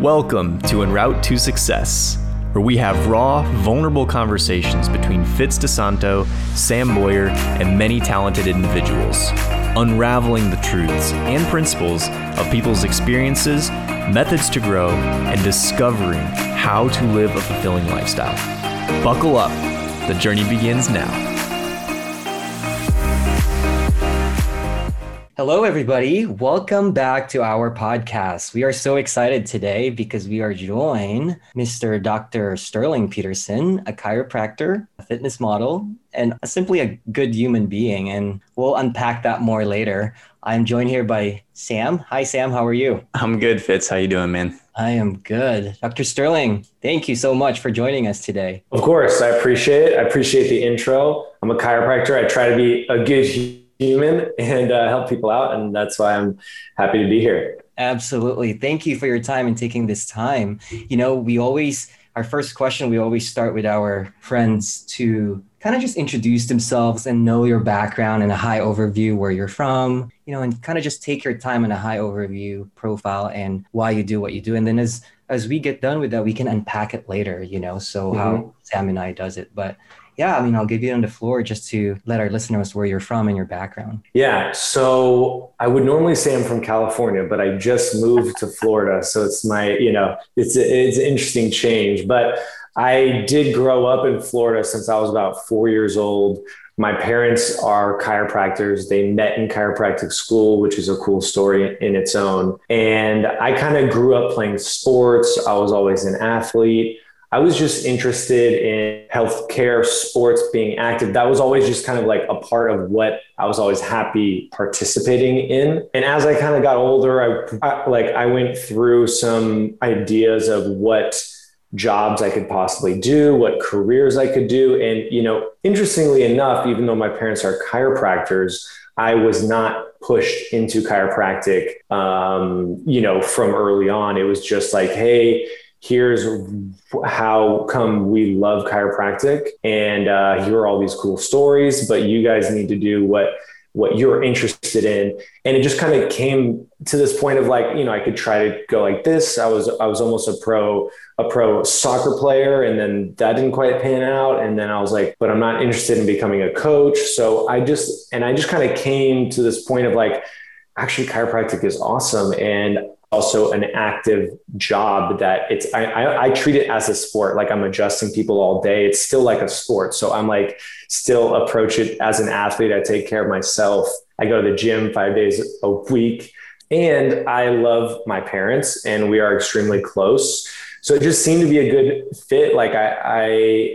Welcome to En Route to Success, where we have raw, vulnerable conversations between Fitz DeSanto, Sam Boyer, and many talented individuals, unraveling the truths and principles of people's experiences, methods to grow, and discovering how to live a fulfilling lifestyle. Buckle up, the journey begins now. Hello, everybody. Welcome back to our podcast. We are so excited today because we are joined Mr. Dr. Sterling Peterson, a chiropractor, a fitness model, and simply a good human being. And we'll unpack that more later. I'm joined here by Sam. Hi, Sam. How are you? I'm good, Fitz. How you doing, man? I am good. Dr. Sterling, thank you so much for joining us today. Of course, I appreciate it. I appreciate the intro. I'm a chiropractor. I try to be a good human and uh, help people out. And that's why I'm happy to be here. Absolutely. Thank you for your time and taking this time. You know, we always, our first question, we always start with our friends to kind of just introduce themselves and know your background and a high overview where you're from, you know, and kind of just take your time in a high overview profile and why you do what you do. And then as as we get done with that, we can unpack it later, you know, so mm-hmm. how Sam and I does it. But yeah, I mean, I'll give you on the floor just to let our listeners where you're from and your background. Yeah. So I would normally say I'm from California, but I just moved to Florida. So it's my, you know, it's, it's an interesting change. But I did grow up in Florida since I was about four years old. My parents are chiropractors. They met in chiropractic school, which is a cool story in its own. And I kind of grew up playing sports. I was always an athlete. I was just interested in healthcare, sports, being active. That was always just kind of like a part of what I was always happy participating in. And as I kind of got older, I, I like I went through some ideas of what jobs I could possibly do, what careers I could do. And, you know, interestingly enough, even though my parents are chiropractors, I was not pushed into chiropractic, um, you know, from early on. It was just like, hey, here's how come we love chiropractic and uh, here are all these cool stories but you guys need to do what what you're interested in. And it just kind of came to this point of like you know i could try to go like this. I was i was almost a pro a pro soccer player and then that didn't quite pan out. And then i was like but i'm not interested in becoming a coach. So i just and i just kind of came to this point of like actually chiropractic is awesome. And also an active job that it's I, I, I, treat it as a sport. Like i'm adjusting people all day. It's still like a sport. So i'm like still approach it as an athlete. I take care of myself. I go to the gym five days a week. And i love my parents and we are extremely close. So it just seemed to be a good fit. Like i, I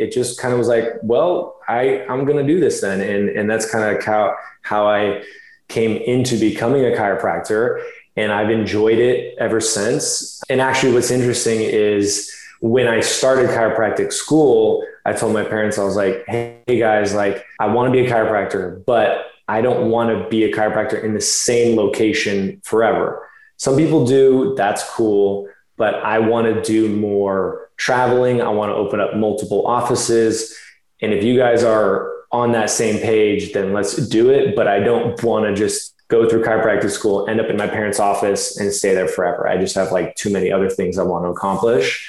it just kind of was like well i i'm gonna do this then. And and that's kind of how how i came into becoming a chiropractor and I've enjoyed it ever since. And actually, what's interesting is when I started chiropractic school, I told my parents, I was like, hey guys, like, I want to be a chiropractor, but I don't want to be a chiropractor in the same location forever. Some people do, that's cool, but I want to do more traveling. I want to open up multiple offices. And if you guys are on that same page, then let's do it. But I don't want to just go through chiropractic school, end up in my parents' office and stay there forever. I just have like too many other things I want to accomplish.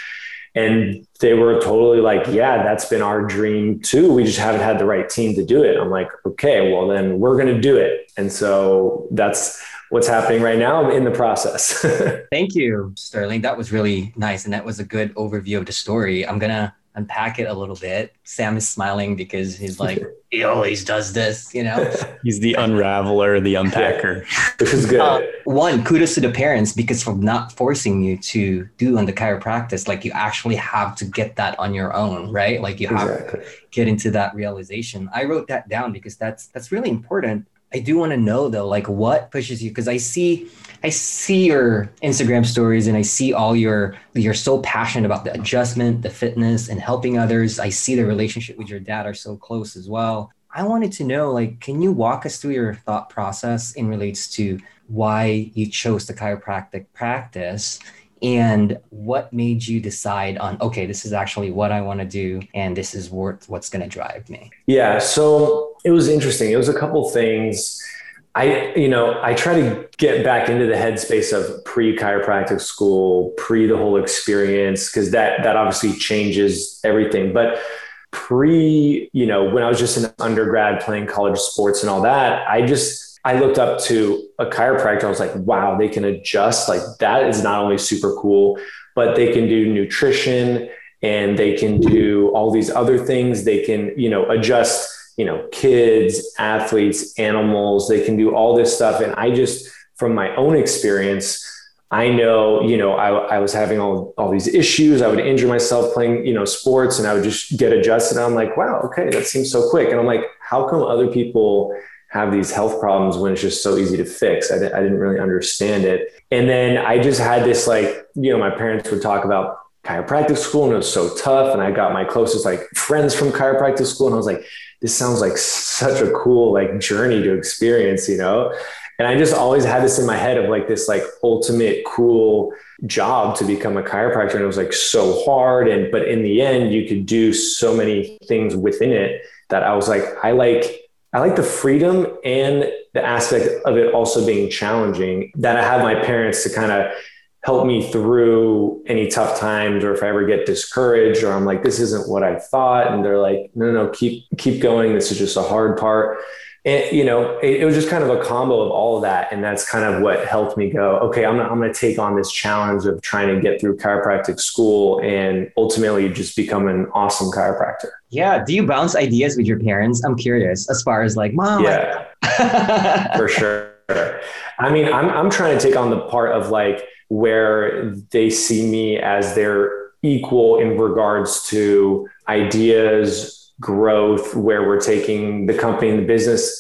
And they were totally like, yeah, that's been our dream too. We just haven't had the right team to do it. I'm like, okay, well, then we're going to do it. And so that's what's happening right now in the process. Thank you, Sterling. That was really nice. And that was a good overview of the story. I'm going to unpack it a little bit. Sam is smiling because he's like, he always does this, you know? he's the unraveler, the unpacker. Which is good. Uh, one, kudos to the parents because for not forcing you to do on the chiropractic, like you actually have to get that on your own, right? Like you have exactly. to get into that realization. I wrote that down because that's that's really important. I do want to know though, like what pushes you? Because I see I see your Instagram stories and I see all your you're so passionate about the adjustment, the fitness, and helping others. I see the relationship with your dad are so close as well. I wanted to know, like, can you walk us through your thought process in relates to why you chose the chiropractic practice and what made you decide on okay this is actually what i want to do and this is worth what's going to drive me? Yeah so it was interesting. It was a couple things. I, you know, I try to get back into the headspace of pre chiropractic school, pre the whole experience, because that that obviously changes everything. But pre, you know, when I was just an undergrad playing college sports and all that, I just I looked up to a chiropractor. I was like, wow, they can adjust. Like that is not only super cool, but they can do nutrition and they can do all these other things. They can, you know, adjust you know, kids, athletes, animals, they can do all this stuff. And I just, from my own experience, I know, you know, I, I was having all, all these issues. I would injure myself playing, you know, sports and I would just get adjusted. I'm like, wow, okay, that seems so quick. And I'm like, how come other people have these health problems when it's just so easy to fix? I, I didn't really understand it. And then I just had this like, you know, my parents would talk about chiropractic school and it was so tough. And I got my closest like friends from chiropractic school. And I was like, this sounds like such a cool like journey to experience, you know? And I just always had this in my head of like this like ultimate cool job to become a chiropractor. And it was like so hard. And but in the end, you could do so many things within it that I was like, I like I like the freedom and the aspect of it also being challenging that I have my parents to kind of help me through any tough times or if I ever get discouraged or I'm like, this isn't what I thought. And they're like, no, no, keep, keep going. This is just a hard part. And, you know, it, it was just kind of a combo of all of that. And that's kind of what helped me go, okay, I'm, I'm going to take on this challenge of trying to get through chiropractic school and ultimately just become an awesome chiropractor. Yeah. Do you bounce ideas with your parents? I'm curious as far as like, mom. Yeah, for sure. I mean, I'm, I'm trying to take on the part of like, where they see me as their equal in regards to ideas, growth, where we're taking the company and the business.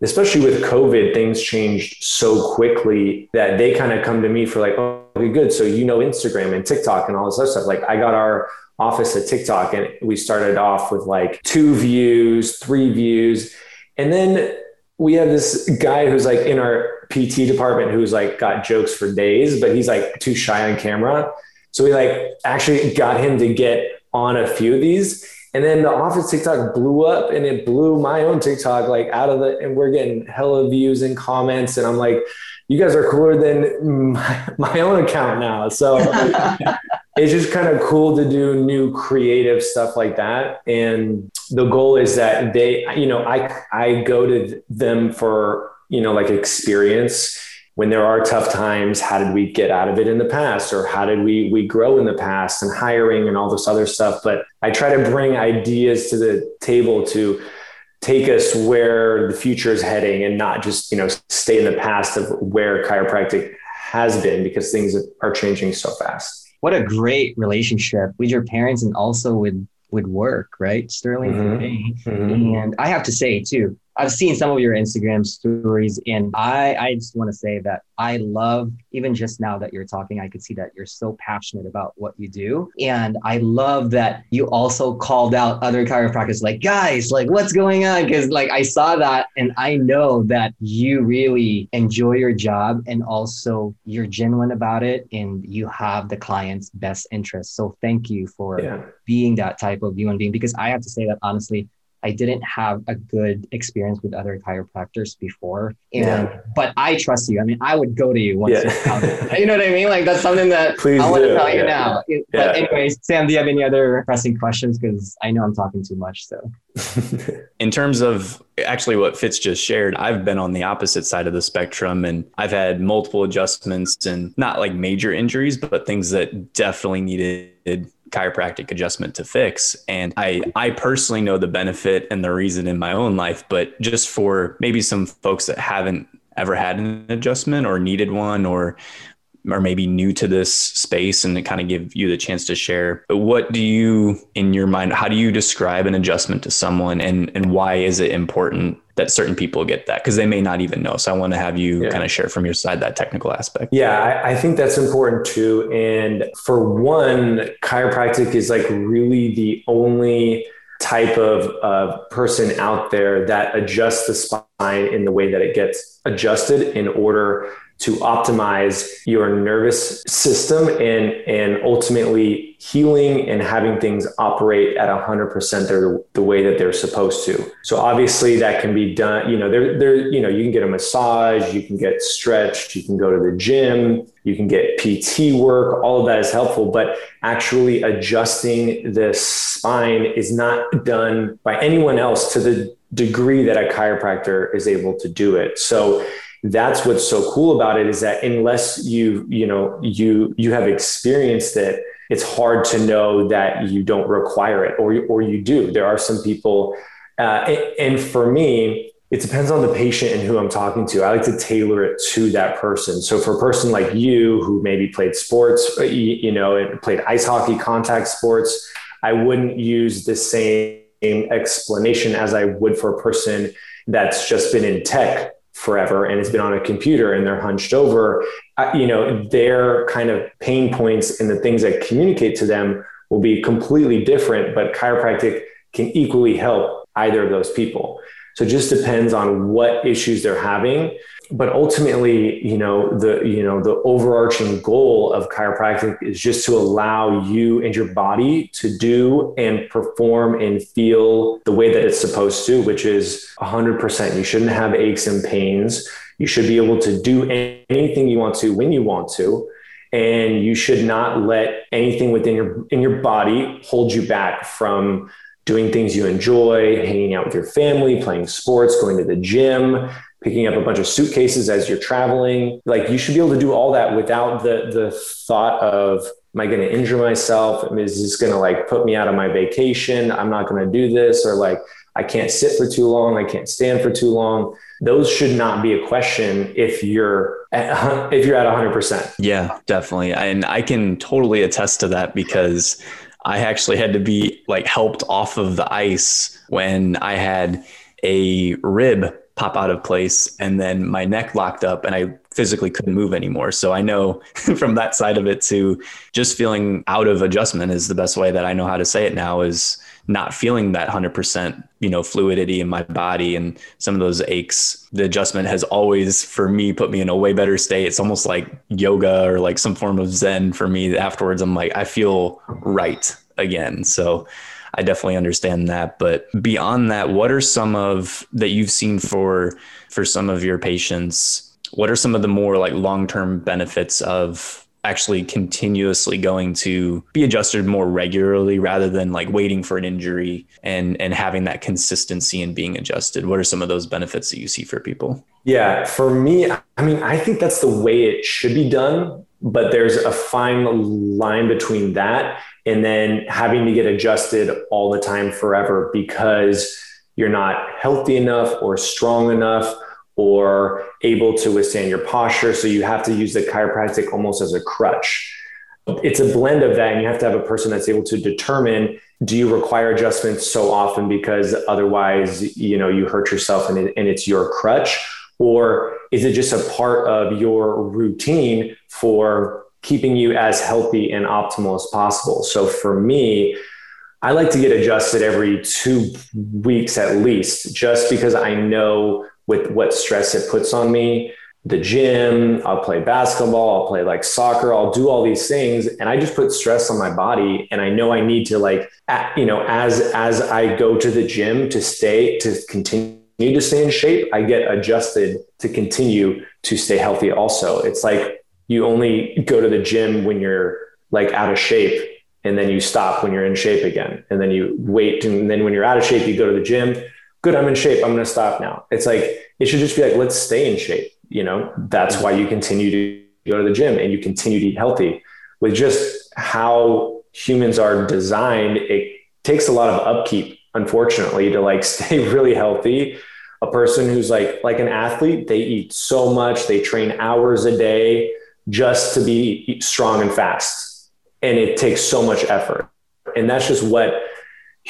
Especially with COVID, things changed so quickly that they kind of come to me for like, oh, okay, good. So you know Instagram and TikTok and all this other stuff. Like I got our office at TikTok and we started off with like two views, three views. And then we have this guy who's like in our PT department who's like got jokes for days, but he's like too shy on camera. So we like actually got him to get on a few of these. And then the office TikTok blew up and it blew my own TikTok like out of the, and we're getting hella views and comments. And I'm like, you guys are cooler than my, my own account now. So it's just kind of cool to do new creative stuff like that. And the goal is that they, you know, I, I go to them for you know, like experience when there are tough times, how did we get out of it in the past? Or how did we we grow in the past and hiring and all this other stuff? But I try to bring ideas to the table to take us where the future is heading and not just, you know, stay in the past of where chiropractic has been because things are changing so fast. What a great relationship with your parents and also with with work, right? Sterling mm-hmm. Mm-hmm. And I have to say too, I've seen some of your Instagram stories, and I, I just want to say that I love, even just now that you're talking, I could see that you're so passionate about what you do. And I love that you also called out other chiropractors, like, guys, like, what's going on? Because, like, I saw that, and I know that you really enjoy your job and also you're genuine about it and you have the client's best interest. So, thank you for yeah. being that type of human being because I have to say that honestly, I didn't have a good experience with other chiropractors before. And yeah. but I trust you. I mean, I would go to you once yeah. you know what I mean? Like that's something that Please I want do. to tell yeah. you now. But anyways, Sam, do you have any other pressing questions? Because I know I'm talking too much. So in terms of actually what Fitz just shared, I've been on the opposite side of the spectrum and I've had multiple adjustments and not like major injuries, but things that definitely needed chiropractic adjustment to fix. And I, I personally know the benefit and the reason in my own life, but just for maybe some folks that haven't ever had an adjustment or needed one or or maybe new to this space and kind of give you the chance to share. But what do you in your mind how do you describe an adjustment to someone and and why is it important that certain people get that because they may not even know. So I want to have you yeah. kind of share from your side that technical aspect. Yeah, I, I, think that's important too. And for one, chiropractic is like really the only type of uh, person out there that adjusts the spine in the way that it gets adjusted in order to optimize your nervous system and and ultimately healing and having things operate at 100% the, the way that they're supposed to. So obviously that can be done you know there there you know you can get a massage you can get stretched you can go to the gym you can get pt work all of that is helpful but actually adjusting the spine is not done by anyone else to the degree that a chiropractor is able to do it. So that's what's so cool about it is that unless you you know you you have experienced it it's hard to know that you don't require it or or you do. There are some people uh, and for me it depends on the patient and who i'm talking to. I like to tailor it to that person. So for a person like you who maybe played sports uh, you know and played ice hockey contact sports i wouldn't use the same explanation as i would for a person that's just been in tech forever and has been on a computer and they're hunched over, you know, their kind of pain points and the things that communicate to them will be completely different, but chiropractic can equally help either of those people. So it just depends on what issues they're having. But ultimately you know the you know the overarching goal of chiropractic is just to allow you and your body to do and perform and feel the way that it's supposed to which is 100% you shouldn't have aches and pains. You should be able to do anything you want to when you want to. And you should not let anything within your in your body hold you back from doing things you enjoy hanging out with your family playing sports going to the gym picking up a bunch of suitcases as you're traveling. Like you should be able to do all that without the the thought of am I going to injure myself? Is this going to like put me out of my vacation? I'm not going to do this or like I can't sit for too long, I can't stand for too long. Those should not be a question if you're at, if you're at 100%. Yeah, definitely. And I can totally attest to that because I actually had to be like helped off of the ice when I had a rib pop out of place and then my neck locked up and I physically couldn't move anymore. So I know from that side of it to just feeling out of adjustment is the best way that I know how to say it now is not feeling that 100% you know fluidity in my body and some of those aches the adjustment has always for me put me in a way better state it's almost like yoga or like some form of zen for me afterwards i'm like i feel right again so I definitely understand that. But beyond that, what are some of that you've seen for for some of your patients? What are some of the more like long term benefits of actually continuously going to be adjusted more regularly rather than like waiting for an injury and and having that consistency and being adjusted? What are some of those benefits that you see for people? Yeah for me i mean i think that's the way it should be done but there's a fine line between that and then having to get adjusted all the time forever because you're not healthy enough or strong enough or able to withstand your posture. So you have to use the chiropractic almost as a crutch. It's a blend of that, and you have to have a person that's able to determine do you require adjustments so often because otherwise you know you hurt yourself and, it, and it's your crutch or is it just a part of your routine for keeping you as healthy and optimal as possible. So for me, I like to get adjusted every two weeks at least, just because I know with what stress it puts on me. The gym, I'll play basketball, I'll play like soccer, I'll do all these things, and I just put stress on my body. And I know I need to like, you know, as as I go to the gym to stay to continue to stay in shape, I get adjusted to continue to stay healthy. Also, it's like you only go to the gym when you're like out of shape and then you stop when you're in shape again and then you wait and then when you're out of shape you go to the gym good i'm in shape i'm going to stop now. It's like it should just be like let's stay in shape you know? That's why you continue to go to the gym and you continue to eat healthy. With just how humans are designed it takes a lot of upkeep unfortunately to like stay really healthy. A person who's like like an athlete they eat so much they train hours a day just to be strong and fast. And it takes so much effort. And that's just what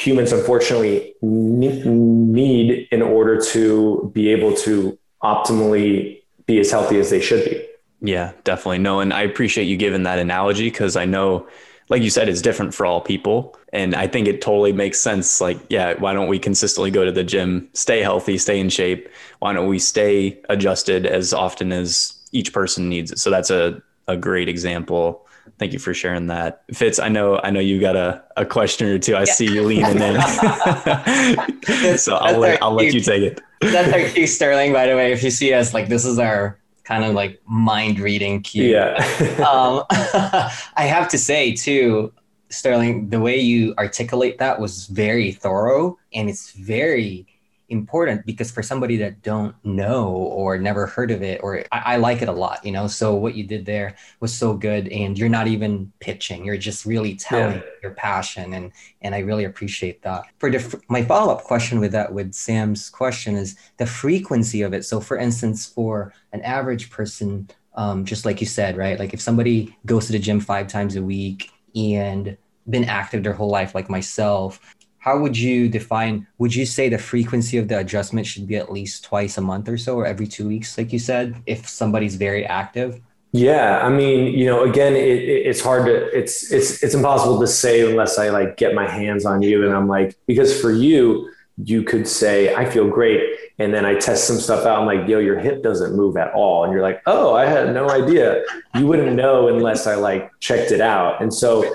humans unfortunately need in order to be able to optimally be as healthy as they should be. Yeah, definitely. No, and I appreciate you giving that analogy because I know, like you said, it's different for all people. And I think it totally makes sense. Like, yeah, why don't we consistently go to the gym, stay healthy, stay in shape? Why don't we stay adjusted as often as each person needs it. So that's a, a great example. Thank you for sharing that. Fitz, I know I know you got a, a question or two. I yeah. see you leaning in. so I'll let, I'll let you take it. That's our cue, Sterling, by the way. If you see us, like this is our kind of like mind reading cue. Yeah. um, I have to say too, Sterling, the way you articulate that was very thorough and it's very important because for somebody that don't know or never heard of it or I, I, like it a lot you know? So what you did there was so good and you're not even pitching you're just really telling yeah. your passion and and i really appreciate that. For the my follow-up question with that with sam's question is the frequency of it. So for instance for an average person um, just like you said right? Like if somebody goes to the gym five times a week and been active their whole life like myself how would you define would you say the frequency of the adjustment should be at least twice a month or so or every two weeks like you said if somebody's very active? Yeah i mean you know again it, it, it's hard to it's it's it's impossible to say unless i like get my hands on you and i'm like because for you you could say i feel great and then I test some stuff out. I'm like, yo, your hip doesn't move at all. And you're like, oh, I had no idea. You wouldn't know unless I like checked it out. And so,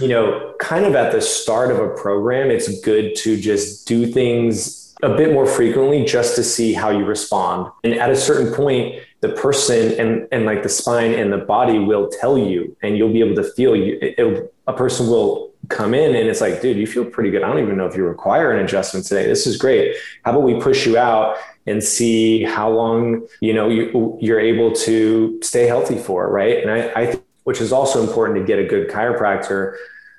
you know, kind of at the start of a program, it's good to just do things a bit more frequently just to see how you respond. And at a certain point, the person and, and like the spine and the body will tell you, and you'll be able to feel you. It, a person will come in and it's like, dude, you feel pretty good. I don't even know if you require an adjustment today. This is great. How about we push you out and see how long, you know, you, you're able to stay healthy for, right? And I, I think, which is also important to get a good chiropractor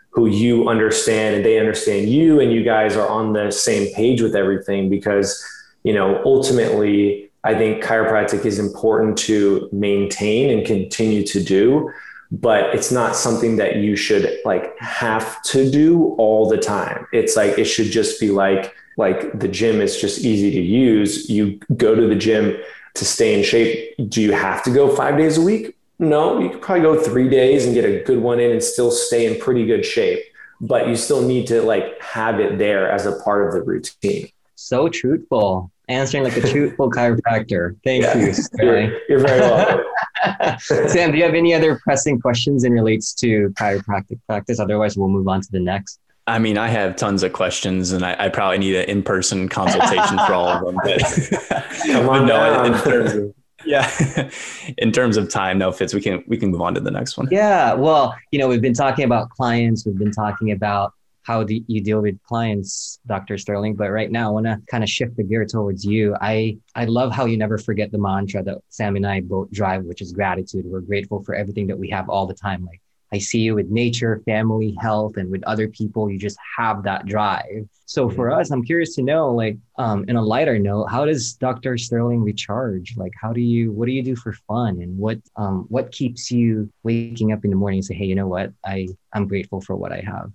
who you understand and they understand you and you guys are on the same page with everything because, you know, ultimately, I think chiropractic is important to maintain and continue to do but it's not something that you should like have to do all the time. It's like it should just be like like the gym is just easy to use. You go to the gym to stay in shape. Do you have to go 5 days a week? No, you could probably go 3 days and get a good one in and still stay in pretty good shape, but you still need to like have it there as a part of the routine. So truthful answering like a truthful chiropractor. Thank yeah. you. You're, you're, very welcome. Sam, do you have any other pressing questions in relates to chiropractic practice? Otherwise, we'll move on to the next. I mean, I have tons of questions, and I, I probably need an in-person consultation for all of them. But, Come on, no, in terms of, yeah, in terms of time, no Fitz. We can we can move on to the next one. Yeah, well, you know, we've been talking about clients. We've been talking about how do you deal with clients, Dr. Sterling. But right now, I want to kind of shift the gear towards you. I, I love how you never forget the mantra that Sam and I both drive, which is gratitude. We're grateful for everything that we have all the time. Like I see you with nature, family, health, and with other people. You just have that drive. So for us, I'm curious to know, like, um, in a lighter note, how does Dr. Sterling recharge? Like, how do you, what do you do for fun, and what, um, what keeps you waking up in the morning and say, hey, you know what, I, I'm grateful for what I have.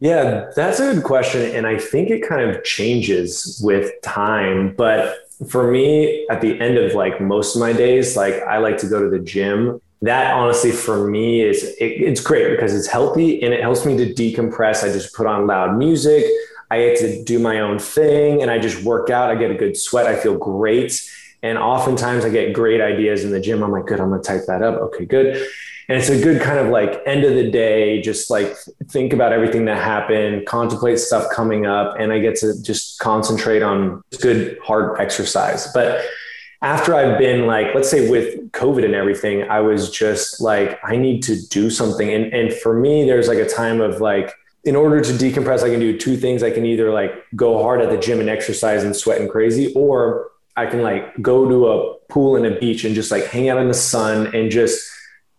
Yeah, that's a good question. And I think it kind of changes with time. But for me, at the end of like most of my days, like I like to go to the gym. That honestly, for me, is it, it's great because it's healthy and it helps me to decompress. I just put on loud music. I get to do my own thing and I just work out. I get a good sweat. I feel great. And oftentimes I get great ideas in the gym. I'm like, good, I'm going to type that up. Okay, good and it's a good kind of like end of the day just like think about everything that happened contemplate stuff coming up and i get to just concentrate on good hard exercise. But after i've been like let's say with covid and everything i was just like i need to do something. And and for me there's like a time of like in order to decompress i can do two things. I can either like go hard at the gym and exercise and sweat and crazy or i can like go to a pool and a beach and just like hang out in the sun and just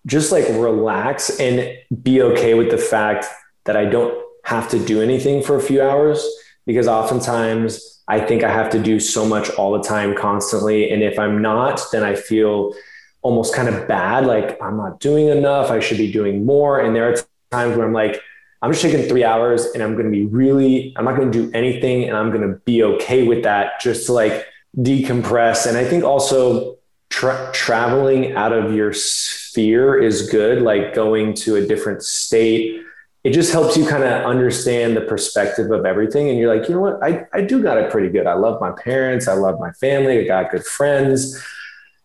just like relax and be okay with the fact that I don't have to do anything for a few hours because oftentimes I think I have to do so much all the time constantly. And if I'm not, then I feel almost kind of bad. Like I'm not doing enough. I should be doing more. And there are times where I'm like, I'm just taking three hours and I'm going to be really, I'm not going to do anything and I'm going to be okay with that just to like decompress. And I think also tra- traveling out of your sphere is good, like going to a different state. It just helps you kind of understand the perspective of everything. And you're like, you know what? I, I do got it pretty good. I love my parents. I love my family. I got good friends.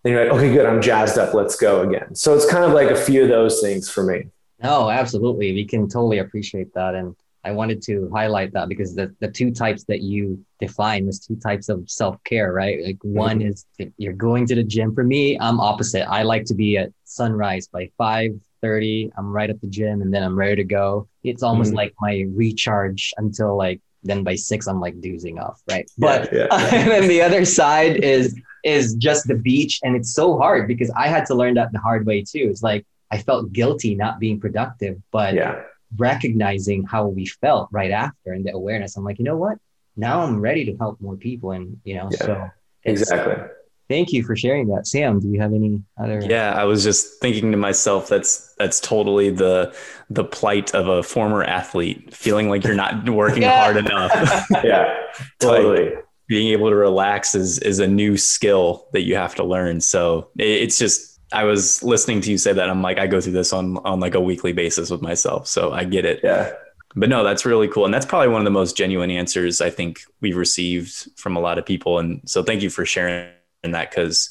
then you're like, okay, good, I'm jazzed up, let's go again. So it's kind of like a few of those things for me. No, absolutely. We can totally appreciate that. And I wanted to highlight that because the, the two types that you define was two types of self-care, right? Like one mm-hmm. is you're going to the gym. For me, I'm opposite. I like to be at sunrise by 5 30. I'm right at the gym and then I'm ready to go. It's almost mm-hmm. like my recharge until like then by six I'm like dozing off, right? But yeah, yeah. and then the other side is is just the beach and it's so hard because I had to learn that the hard way too. It's like I felt guilty not being productive, but yeah. Recognizing how we felt right after and the awareness, I'm like, you know what? Now I'm ready to help more people. And, you know, yeah, so exactly. Thank you for sharing that. Sam, do you have any other Yeah, I was just thinking to myself that's that's totally the the plight of a former athlete, feeling like you're not working yeah. hard enough. yeah. Totally. like being able to relax is is a new skill that you have to learn. So it's just I was listening to you say that. I'm like, I go through this on on like a weekly basis with myself. So I get it. Yeah. But no, that's really cool. And that's probably one of the most genuine answers I think we've received from a lot of people. And so thank you for sharing that because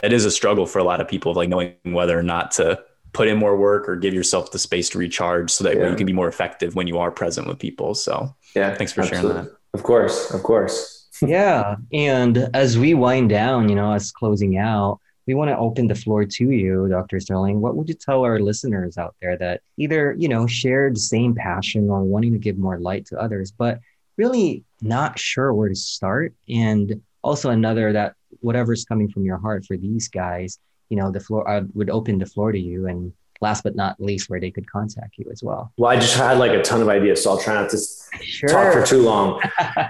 that is a struggle for a lot of people, like knowing whether or not to put in more work or give yourself the space to recharge so that yeah. you can be more effective when you are present with people. So yeah, thanks for absolutely. sharing that. Of course, of course. yeah. And as we wind down, you know, as closing out, we want to open the floor to you, Dr. Sterling. What would you tell our listeners out there that either, you know, share the same passion or wanting to give more light to others, but really not sure where to start? And also another that whatever's coming from your heart for these guys, you know, the floor I would open the floor to you and last but not least where they could contact you as well. Well, I just had like a ton of ideas, so I'll try not to sure. talk for too long.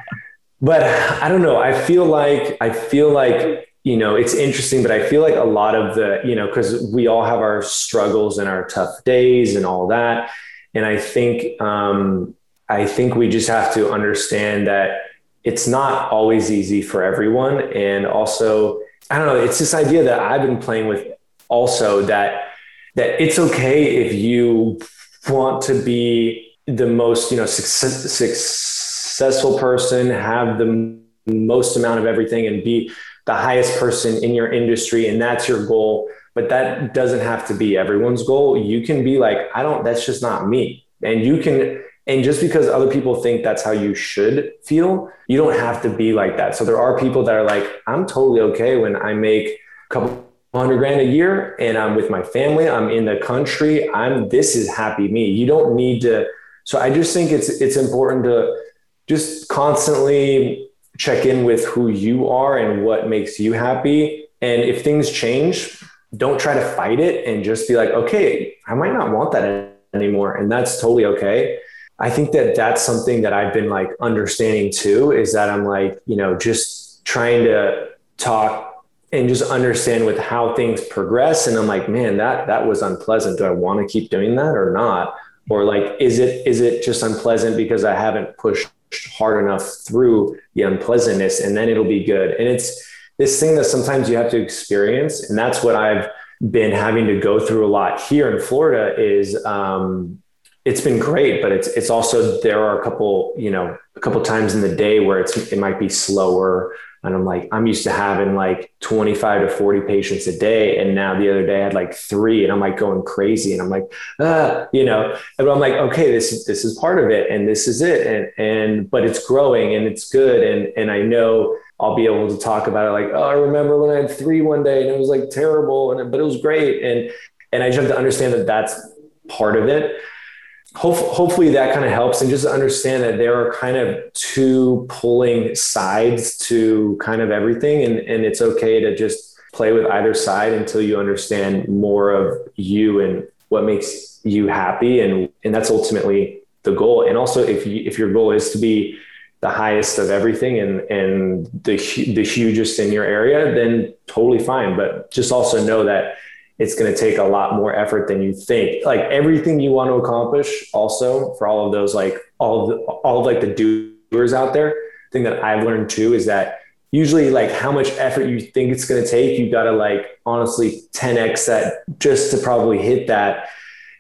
but I don't know. I feel like I feel like you know, it's interesting, but I feel like a lot of the, you know, because we all have our struggles and our tough days and all that. And I think, um, I think we just have to understand that it's not always easy for everyone. And also, I don't know, it's this idea that I've been playing with also that, that it's okay if you want to be the most, you know, success, successful person, have the most amount of everything and be the highest person in your industry and that's your goal. But that doesn't have to be everyone's goal. You can be like i don't that's just not me. And you can and just because other people think that's how you should feel you don't have to be like that. So there are people that are like i'm totally okay when i make a couple hundred grand a year and i'm with my family i'm in the country i'm this is happy me. You don't need to so i just think it's it's important to just constantly check in with who you are and what makes you happy. And if things change, don't try to fight it and just be like, okay, I might not want that anymore. And that's totally okay. I think that that's something that I've been like understanding too is that I'm like, you know, just trying to talk and just understand with how things progress. And I'm like, man, that, that was unpleasant. Do I want to keep doing that or not? Or like, is it, is it just unpleasant because I haven't pushed hard enough through the unpleasantness and then it'll be good. And it's this thing that sometimes you have to experience. And that's what I've been having to go through a lot here in Florida is, um, it's been great, but it's, it's also, there are a couple, you know, a couple times in the day where it's, it might be slower and I'm like, I'm used to having like 25 to 40 patients a day. And now the other day I had like three and I'm like going crazy. And I'm like, ah, you know, but I'm like, okay, this is, this is part of it. And this is it. And, and, but it's growing and it's good. And, and I know I'll be able to talk about it. Like, oh, I remember when I had three one day and it was like terrible. And, but it was great. And, and I just have to understand that that's part of it hope, hopefully that kind of helps and just understand that there are kind of two pulling sides to kind of everything and, and it's okay to just play with either side until you understand more of you and what makes you happy and and that's ultimately the goal. And also if you, if your goal is to be the highest of everything and and the the hugest in your area then totally fine. But just also know that it's going to take a lot more effort than you think. Like everything you want to accomplish, also for all of those, like all of the, all of like the doers out there. Thing that I've learned too is that usually like how much effort you think it's going to take, you got to like honestly 10x that just to probably hit that.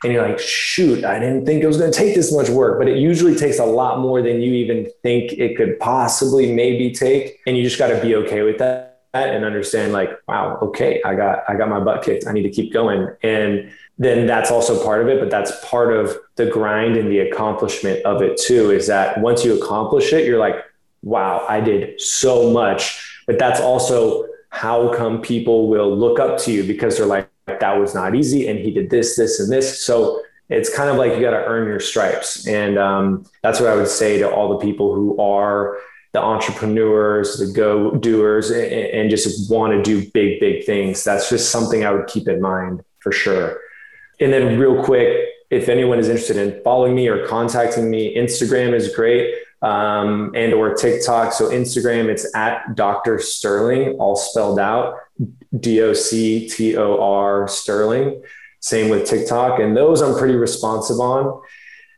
And you're like, shoot, I didn't think it was going to take this much work, but it usually takes a lot more than you even think it could possibly maybe take. And you just got to be okay with that and understand like, wow, okay, I got I got my butt kicked. I need to keep going. And then that's also part of it, but that's part of the grind and the accomplishment of it too, is that once you accomplish it, you're like, wow, I did so much. But that's also how come people will look up to you because they're like, that was not easy. And he did this, this, and this. So it's kind of like you got to earn your stripes. And um, that's what I would say to all the people who are the entrepreneurs, the go doers, and, just want to do big, big things. That's just something I would keep in mind for sure. And then, real quick, if anyone is interested in following me or contacting me, Instagram is great. Um, and or TikTok. So Instagram, it's at Dr. Sterling, all spelled out, D O C T O R Sterling. Same with TikTok, and those I'm pretty responsive on.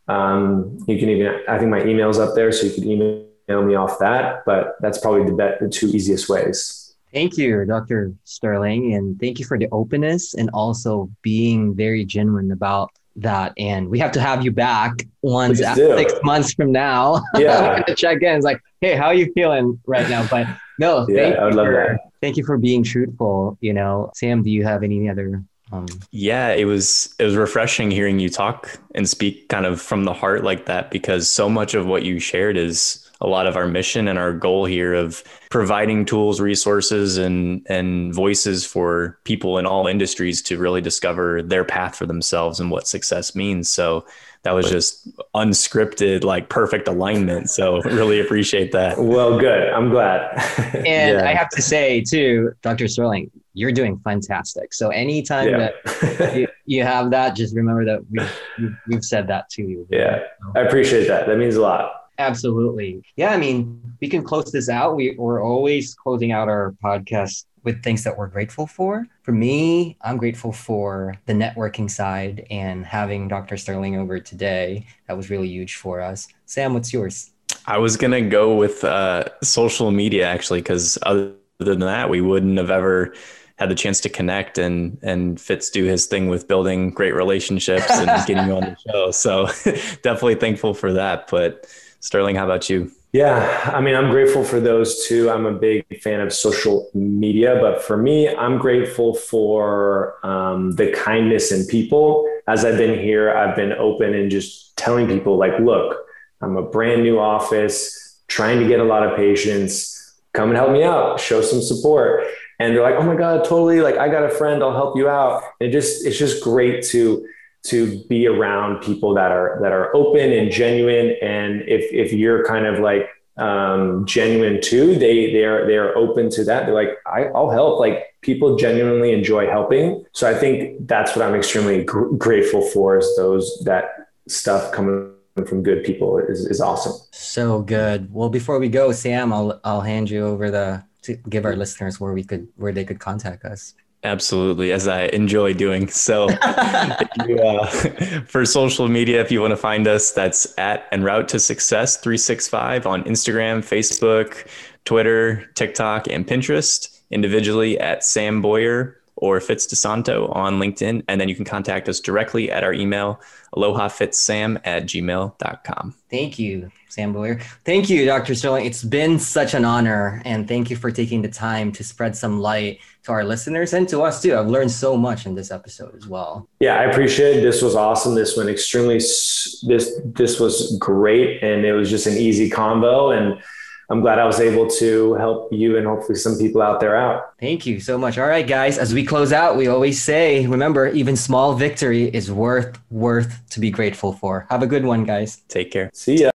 Um, you can even, I think my email's up there, so you can email me off that. But that's probably the, be- the two easiest ways. Thank you, Dr. Sterling, and thank you for the openness and also being very genuine about that. And we have to have you back once six months from now. Yeah, to check in. It's like, hey, how are you feeling right now? But no, yeah, thank I would you love for, that. Thank you for being truthful. You know, Sam, do you have any other? Um, yeah, it was it was refreshing hearing you talk and speak kind of from the heart like that because so much of what you shared is a lot of our mission and our goal here of providing tools, resources, and and voices for people in all industries to really discover their path for themselves and what success means. So that was just unscripted, like perfect alignment. So really appreciate that. Well, good. I'm glad. and yeah. I have to say too, Dr. Sterling, you're doing fantastic. So anytime yeah. that you, you, have that, just remember that we've, we've said that to you. Yeah, I appreciate that. That means a lot. Absolutely. Yeah, I mean, we can close this out. We, we're always closing out our podcast with things that we're grateful for. For me, I'm grateful for the networking side and having Dr. Sterling over today. That was really huge for us. Sam, what's yours? I was going to go with uh, social media actually, because other than that, we wouldn't have ever had the chance to connect and and Fitz do his thing with building great relationships and getting you on the show. So definitely thankful for that. But Sterling, how about you? Yeah, I mean, I'm grateful for those too. I'm a big fan of social media, but for me, I'm grateful for um, the kindness in people. As I've been here, I've been open and just telling people, like, look, I'm a brand new office, trying to get a lot of patients. Come and help me out, show some support. And they're like, oh my God, totally. Like, I got a friend, I'll help you out. And it just, it's just great to to be around people that are that are open and genuine. And if if you're kind of like um, genuine too they they're they're open to that. They're like I, i'll help. Like people genuinely enjoy helping. So i think that's what i'm extremely gr- grateful for is those that stuff coming from good people is, is awesome. So good. Well before we go sam i'll i'll hand you over the to give our listeners where we could where they could contact us Absolutely, as I enjoy doing. So, you, uh, for social media, if you want to find us, that's at En Route to Success 365 on Instagram, Facebook, Twitter, TikTok, and Pinterest. Individually at Sam Boyer or Fitz DeSanto on LinkedIn. And then you can contact us directly at our email, alohafitzsam at gmail.com. Thank you, Sam Boyer. Thank you, Dr. Sterling. It's been such an honor. And thank you for taking the time to spread some light to our listeners and to us too. I've learned so much in this episode as well. Yeah, I appreciate it. This was awesome. This went extremely, this, this was great. And it was just an easy combo. And I'm glad I was able to help you and hopefully some people out there out. Thank you so much. All right, guys, as we close out, we always say, remember, even small victory is worth worth to be grateful for. Have a good one, guys. Take care. See ya.